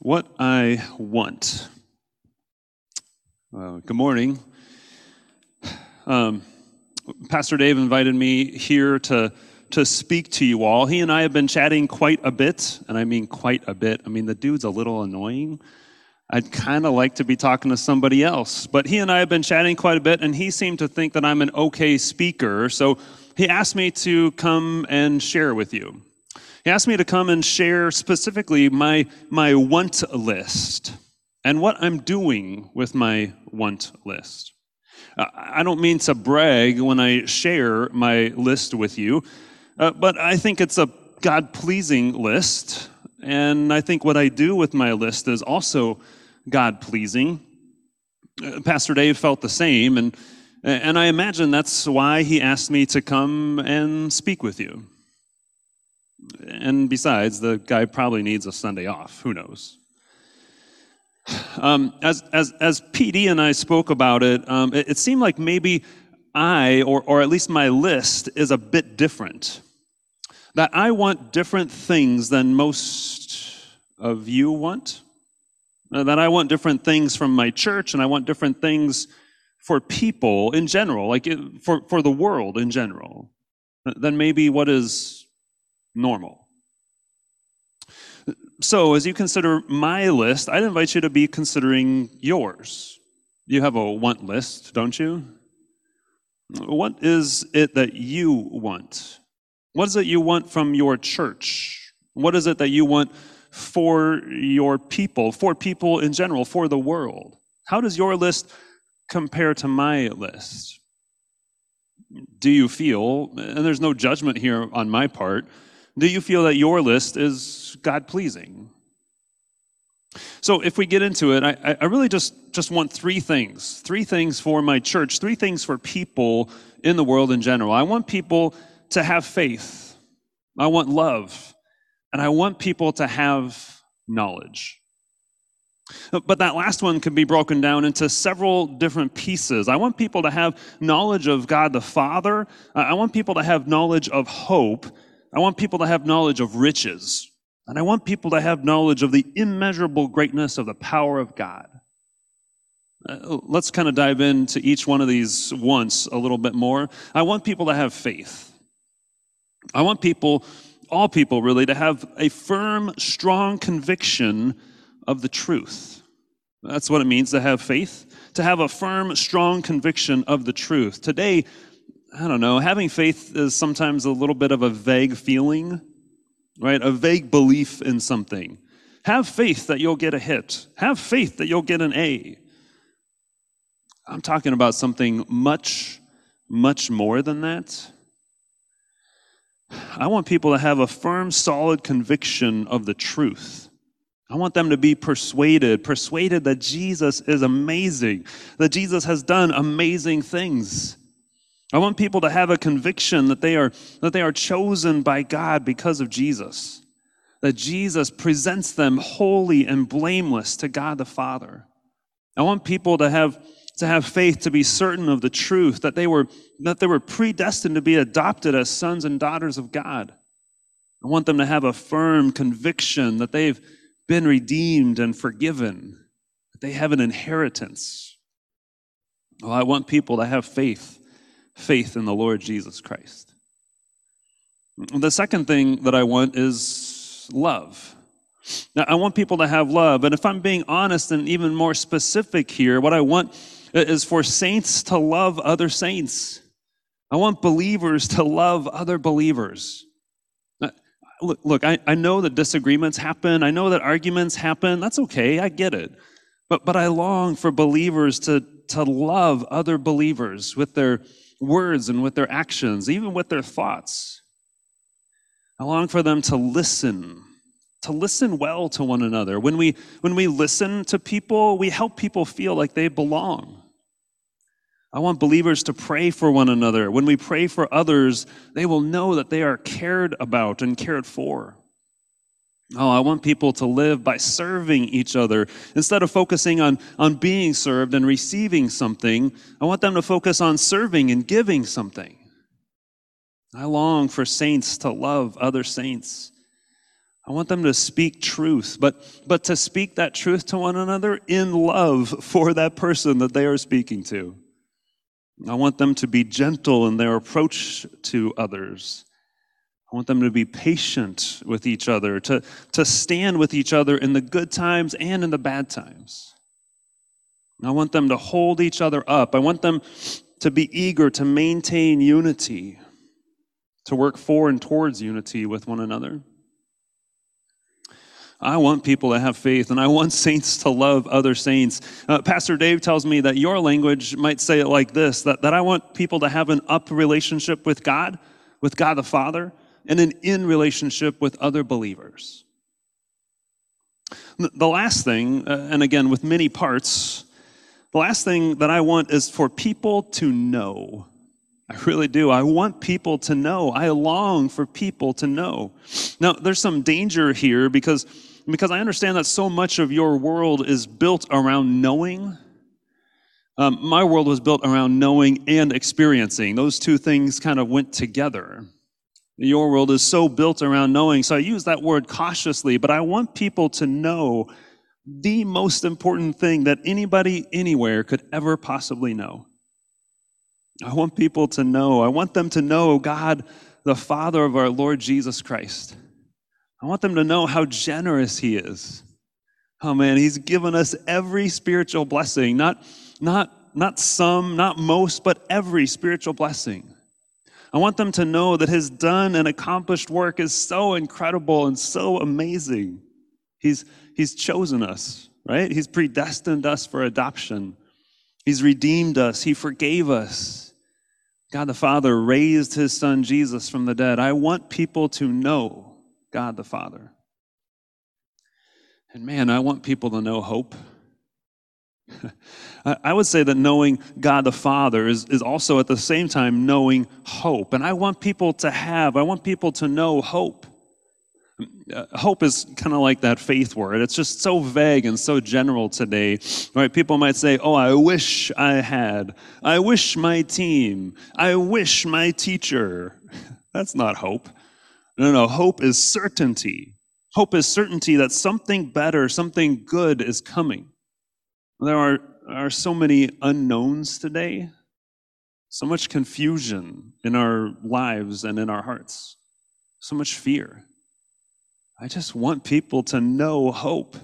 What I want. Uh, good morning. Um, Pastor Dave invited me here to, to speak to you all. He and I have been chatting quite a bit, and I mean quite a bit. I mean, the dude's a little annoying. I'd kind of like to be talking to somebody else. But he and I have been chatting quite a bit, and he seemed to think that I'm an okay speaker. So he asked me to come and share with you. He asked me to come and share specifically my, my want list and what I'm doing with my want list. Uh, I don't mean to brag when I share my list with you, uh, but I think it's a God pleasing list. And I think what I do with my list is also God pleasing. Uh, Pastor Dave felt the same, and, and I imagine that's why he asked me to come and speak with you. And besides, the guy probably needs a Sunday off. Who knows? Um, as, as, as PD and I spoke about it, um, it, it seemed like maybe I, or, or at least my list, is a bit different. That I want different things than most of you want. Uh, that I want different things from my church, and I want different things for people in general, like for, for the world in general, than maybe what is normal. So, as you consider my list, I'd invite you to be considering yours. You have a want list, don't you? What is it that you want? What is it you want from your church? What is it that you want for your people, for people in general, for the world? How does your list compare to my list? Do you feel, and there's no judgment here on my part, do you feel that your list is God pleasing? So, if we get into it, I, I really just, just want three things. Three things for my church, three things for people in the world in general. I want people to have faith, I want love, and I want people to have knowledge. But that last one can be broken down into several different pieces. I want people to have knowledge of God the Father. I want people to have knowledge of hope. I want people to have knowledge of riches. And I want people to have knowledge of the immeasurable greatness of the power of God. Uh, let's kind of dive into each one of these once a little bit more. I want people to have faith. I want people, all people really, to have a firm, strong conviction of the truth. That's what it means to have faith, to have a firm, strong conviction of the truth. Today, I don't know, having faith is sometimes a little bit of a vague feeling, right? A vague belief in something. Have faith that you'll get a hit, have faith that you'll get an A. I'm talking about something much, much more than that. I want people to have a firm, solid conviction of the truth. I want them to be persuaded, persuaded that Jesus is amazing, that Jesus has done amazing things. I want people to have a conviction that they are, that they are chosen by God because of Jesus, that Jesus presents them holy and blameless to God the Father. I want people to have, to have faith to be certain of the truth, that they, were, that they were predestined to be adopted as sons and daughters of God. I want them to have a firm conviction that they've been redeemed and forgiven, that they have an inheritance. Well, I want people to have faith faith in the Lord Jesus Christ. The second thing that I want is love. Now, I want people to have love. And if I'm being honest and even more specific here, what I want is for saints to love other saints. I want believers to love other believers. Look, look I, I know that disagreements happen. I know that arguments happen. That's okay. I get it. But, but I long for believers to, to love other believers with their words and with their actions, even with their thoughts. I long for them to listen, to listen well to one another. When we, when we listen to people, we help people feel like they belong. I want believers to pray for one another. When we pray for others, they will know that they are cared about and cared for. Oh, I want people to live by serving each other. Instead of focusing on, on being served and receiving something, I want them to focus on serving and giving something. I long for saints to love other saints. I want them to speak truth, but, but to speak that truth to one another in love for that person that they are speaking to. I want them to be gentle in their approach to others. I want them to be patient with each other, to, to stand with each other in the good times and in the bad times. I want them to hold each other up. I want them to be eager to maintain unity, to work for and towards unity with one another. I want people to have faith and I want saints to love other saints. Uh, Pastor Dave tells me that your language might say it like this that, that I want people to have an up relationship with God, with God the Father, and then in relationship with other believers. The last thing, uh, and again with many parts, the last thing that I want is for people to know. I really do. I want people to know. I long for people to know. Now, there's some danger here because because I understand that so much of your world is built around knowing. Um, my world was built around knowing and experiencing. Those two things kind of went together. Your world is so built around knowing. So I use that word cautiously, but I want people to know the most important thing that anybody anywhere could ever possibly know. I want people to know. I want them to know God, the Father of our Lord Jesus Christ. I want them to know how generous He is. Oh man, He's given us every spiritual blessing, not, not, not some, not most, but every spiritual blessing. I want them to know that His done and accomplished work is so incredible and so amazing. He's, he's chosen us, right? He's predestined us for adoption. He's redeemed us. He forgave us. God the Father raised His Son Jesus from the dead. I want people to know God the Father. And man, I want people to know hope. I would say that knowing God the Father is, is also at the same time knowing hope. And I want people to have, I want people to know hope. Uh, hope is kind of like that faith word. It's just so vague and so general today. Right? People might say, "Oh, I wish I had. I wish my team. I wish my teacher." That's not hope. No, no, hope is certainty. Hope is certainty that something better, something good is coming. There are, are so many unknowns today, so much confusion in our lives and in our hearts, so much fear. I just want people to know hope.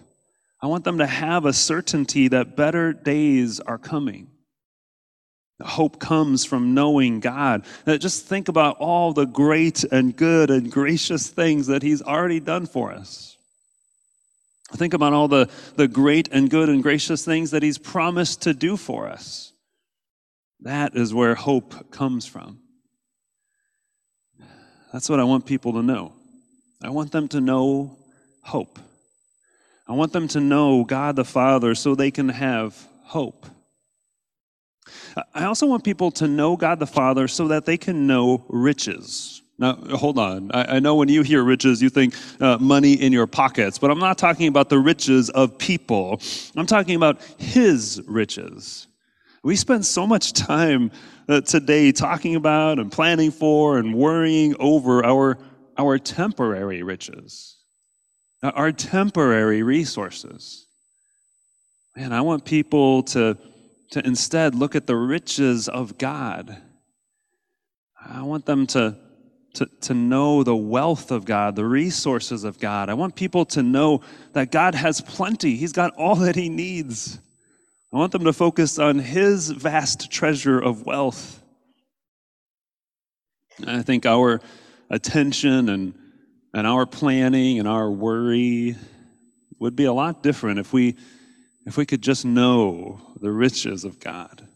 I want them to have a certainty that better days are coming. Hope comes from knowing God. Uh, just think about all the great and good and gracious things that He's already done for us. Think about all the, the great and good and gracious things that He's promised to do for us. That is where hope comes from. That's what I want people to know. I want them to know hope. I want them to know God the Father so they can have hope. I also want people to know God the Father so that they can know riches. Now, hold on. I, I know when you hear riches, you think uh, money in your pockets, but I'm not talking about the riches of people. I'm talking about His riches. We spend so much time uh, today talking about and planning for and worrying over our, our temporary riches, our temporary resources. Man, I want people to to instead look at the riches of God. I want them to, to, to know the wealth of God, the resources of God. I want people to know that God has plenty, He's got all that He needs. I want them to focus on His vast treasure of wealth. I think our attention and, and our planning and our worry would be a lot different if we if we could just know the riches of God.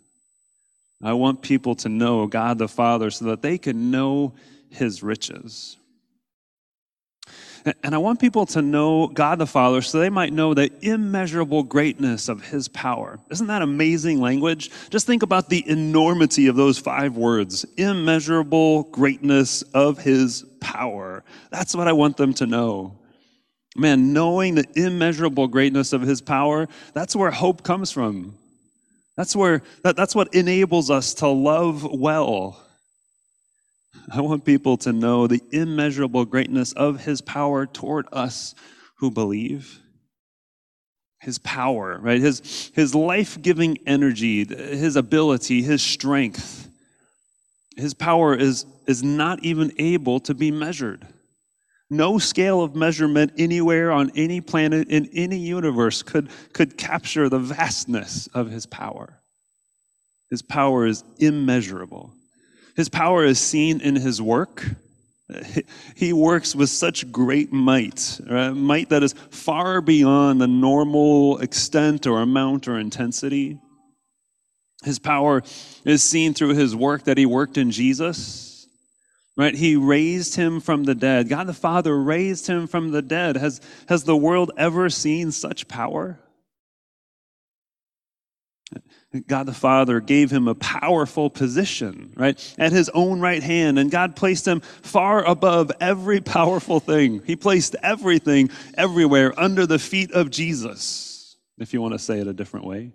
I want people to know God the Father so that they can know his riches. And I want people to know God the Father so they might know the immeasurable greatness of His power. Isn't that amazing language? Just think about the enormity of those five words immeasurable greatness of His power. That's what I want them to know. Man, knowing the immeasurable greatness of his power, that's where hope comes from. That's where that, that's what enables us to love well. I want people to know the immeasurable greatness of his power toward us who believe. His power, right? His, his life giving energy, his ability, his strength. His power is, is not even able to be measured. No scale of measurement anywhere on any planet in any universe could, could capture the vastness of his power. His power is immeasurable. His power is seen in his work. He works with such great might, right? might that is far beyond the normal extent or amount or intensity. His power is seen through his work that he worked in Jesus. Right? He raised him from the dead. God the Father raised him from the dead. Has, has the world ever seen such power? God the Father gave him a powerful position, right, at his own right hand, and God placed him far above every powerful thing. He placed everything everywhere under the feet of Jesus, if you want to say it a different way.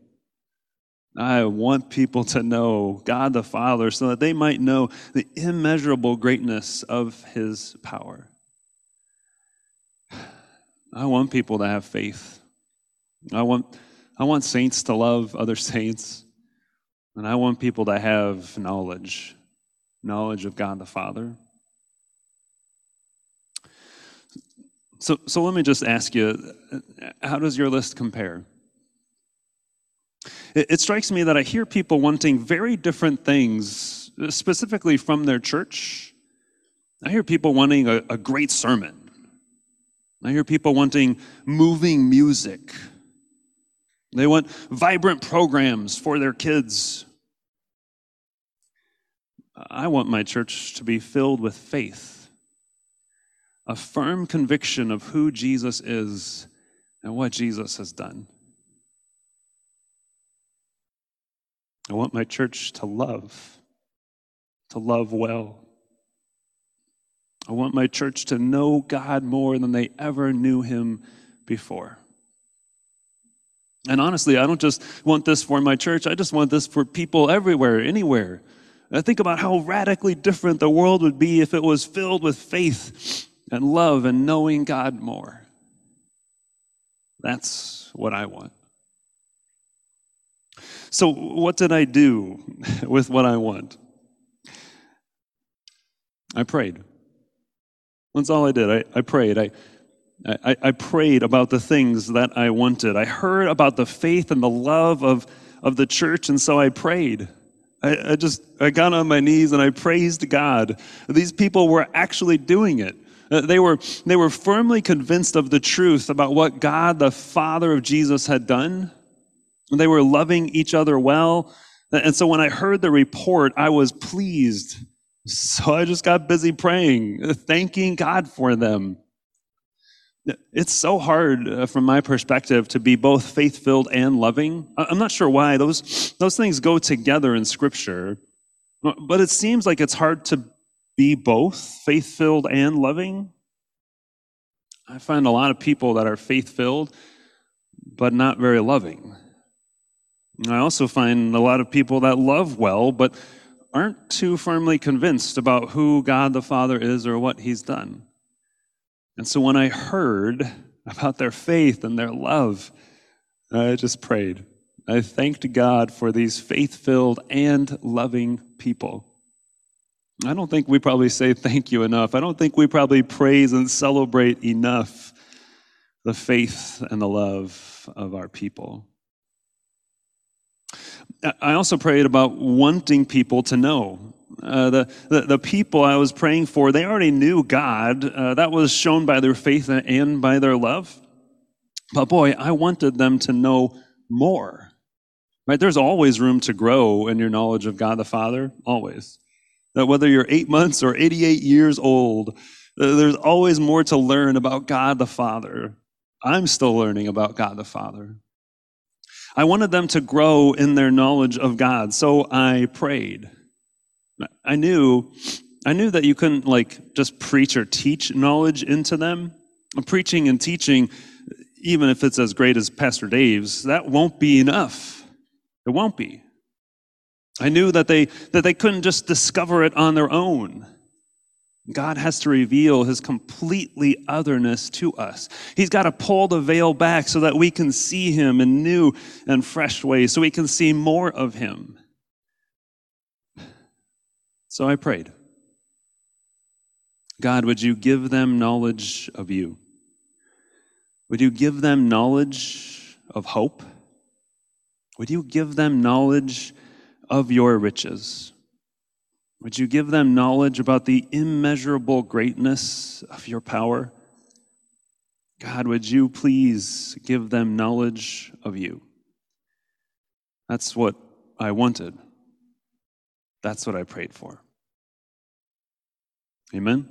I want people to know God the Father so that they might know the immeasurable greatness of his power. I want people to have faith. I want I want saints to love other saints. And I want people to have knowledge knowledge of God the Father. So, so let me just ask you how does your list compare? It, it strikes me that I hear people wanting very different things, specifically from their church. I hear people wanting a, a great sermon. I hear people wanting moving music. They want vibrant programs for their kids. I want my church to be filled with faith, a firm conviction of who Jesus is and what Jesus has done. I want my church to love, to love well. I want my church to know God more than they ever knew him before. And honestly, I don't just want this for my church, I just want this for people everywhere, anywhere. I think about how radically different the world would be if it was filled with faith and love and knowing God more. That's what I want. So, what did I do with what I want? I prayed. That's all I did. I, I prayed. I, I, I prayed about the things that I wanted. I heard about the faith and the love of, of the church, and so I prayed. I, I just I got on my knees and I praised God. These people were actually doing it. Uh, they were, they were firmly convinced of the truth about what God, the Father of Jesus, had done. They were loving each other well. And so when I heard the report, I was pleased. So I just got busy praying, thanking God for them. It's so hard uh, from my perspective to be both faith filled and loving. I'm not sure why. Those, those things go together in Scripture. But it seems like it's hard to be both faith filled and loving. I find a lot of people that are faith filled, but not very loving. I also find a lot of people that love well, but aren't too firmly convinced about who God the Father is or what He's done. And so when I heard about their faith and their love, I just prayed. I thanked God for these faith filled and loving people. I don't think we probably say thank you enough. I don't think we probably praise and celebrate enough the faith and the love of our people. I also prayed about wanting people to know uh, the, the, the, people I was praying for, they already knew God. Uh, that was shown by their faith and by their love. But boy, I wanted them to know more. Right? There's always room to grow in your knowledge of God the Father, always. That whether you're eight months or 88 years old, uh, there's always more to learn about God the Father. I'm still learning about God the Father. I wanted them to grow in their knowledge of God, so I prayed. I knew, I knew that you couldn't like just preach or teach knowledge into them. Preaching and teaching, even if it's as great as Pastor Dave's, that won't be enough. It won't be. I knew that they that they couldn't just discover it on their own. God has to reveal his completely otherness to us. He's got to pull the veil back so that we can see him in new and fresh ways, so we can see more of him. So I prayed God, would you give them knowledge of you? Would you give them knowledge of hope? Would you give them knowledge of your riches? Would you give them knowledge about the immeasurable greatness of your power? God, would you please give them knowledge of you? That's what I wanted. That's what I prayed for. Amen.